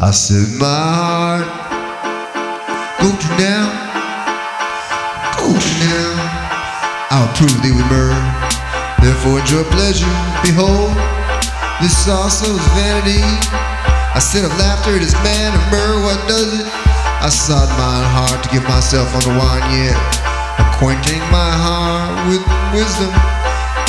I said, my heart, go to now, go to now. I'll prove thee with myrrh, therefore enjoy pleasure. Behold, this also is vanity. I said of laughter, it is man of myrrh, what does it? I sought mine heart to give myself on the wine yet, acquainting my heart with wisdom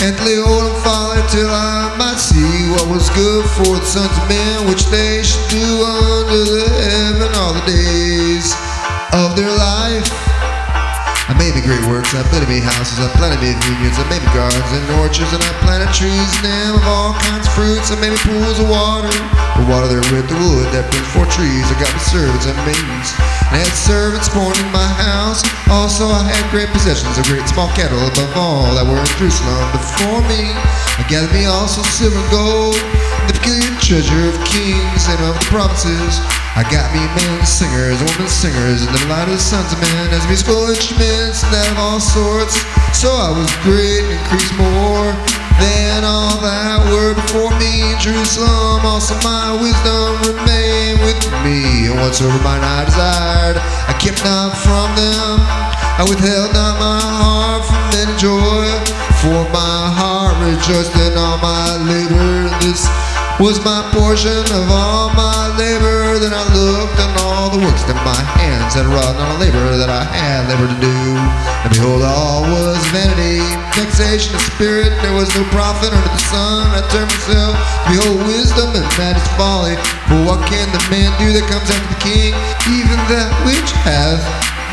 and lay on folly till I might see what was good for the sons of men, which they should do under the heaven all the days of their life. I made me great works, I planted me houses, I planted me vineyards, I made me gardens and orchards, and I planted trees in them of all kinds of fruits, I made me pools of water, the water there with the wood that brings forth trees, I got me servants and maidens, and I had servants born in my house, also I had great possessions, a great small cattle above all. That were in Jerusalem before me, I gathered me also silver and gold, the peculiar treasure of kings and of the provinces, I got me men singers, women singers, and the light of the sons of men as musical instruments and that of all sorts. So I was great and increased more than all that were before me in Jerusalem. Also my wisdom remained with me, and whatsoever mine eye desired, I kept not from them. I withheld not my heart from any joy, for my heart rejoiced in all my labor. This was my portion of all my labor. Then I looked on all the works that my hands had wrought, and all the labor that I had labor to do. And behold, all was vanity, vexation of spirit. There was no profit under the sun. I turned myself behold wisdom, and that is folly. For what can the man do that comes after the king? Even that which hath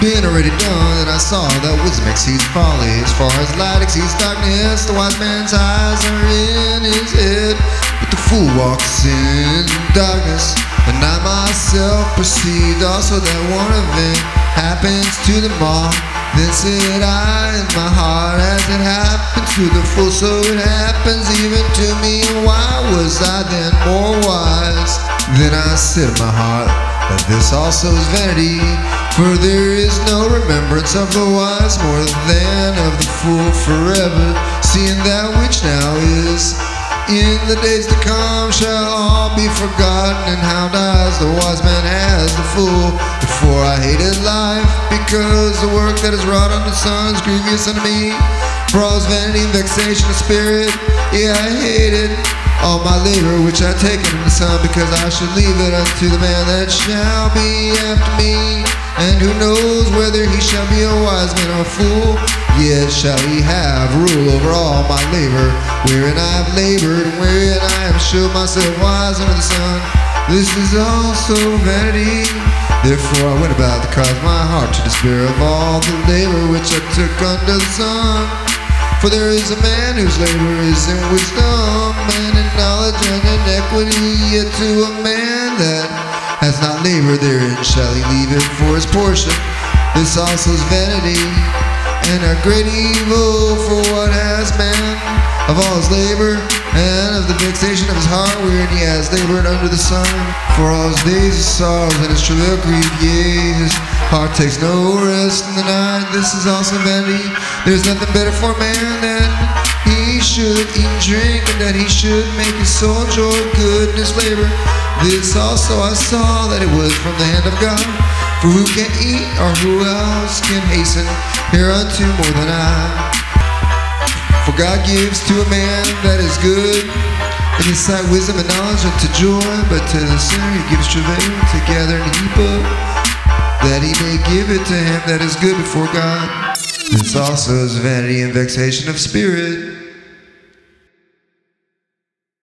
been already done, and I saw that wisdom exceeds folly. As far as light exceeds darkness, the wise man's eyes are in his head. But the fool walks in darkness, and I myself perceived also that one event happens to them all. Then said I in my heart, it happened to the fool, so it happens even to me. Why was I then more wise? Then I said in my heart, that this also is vanity, for there is no remembrance of the wise more than of the fool forever, seeing that which now is in the days to come shall all be forgotten, and how dies the wise man as the fool. Before I hated life, because the work that is wrought on the sun is grievous unto me. And vexation of spirit, yeah, I hate it. all my labor which I taken in the sun, because I should leave it unto the man that shall be after me. And who knows whether he shall be a wise man or a fool? Yet shall he have rule over all my labor, wherein I have labored, and wherein I have showed myself wise under the sun. This is also vanity. Therefore I went about to cause my heart to despair of all the labor which I took under the sun. For there is a man whose labor is in wisdom and in knowledge and in equity, yet to a man that has not labor therein shall he leave it for his portion. This also is vanity and a great evil for what has man of all his labor and of the vexation of his heart wherein he has labored under the sun. For all his days of sorrow and his travail grief, yea, his heart takes no rest in the night. This is also vanity. There's nothing better for man than he should eat and drink, and that he should make his soul enjoy good in his labor. This also I saw that it was from the hand of God. For who can eat, or who else can hasten hereunto more than I? For God gives to a man that is good in his sight wisdom and knowledge unto joy, but to the sinner he gives travail together and heap up, that he may give it to him that is good before God. This also is vanity and vexation of spirit.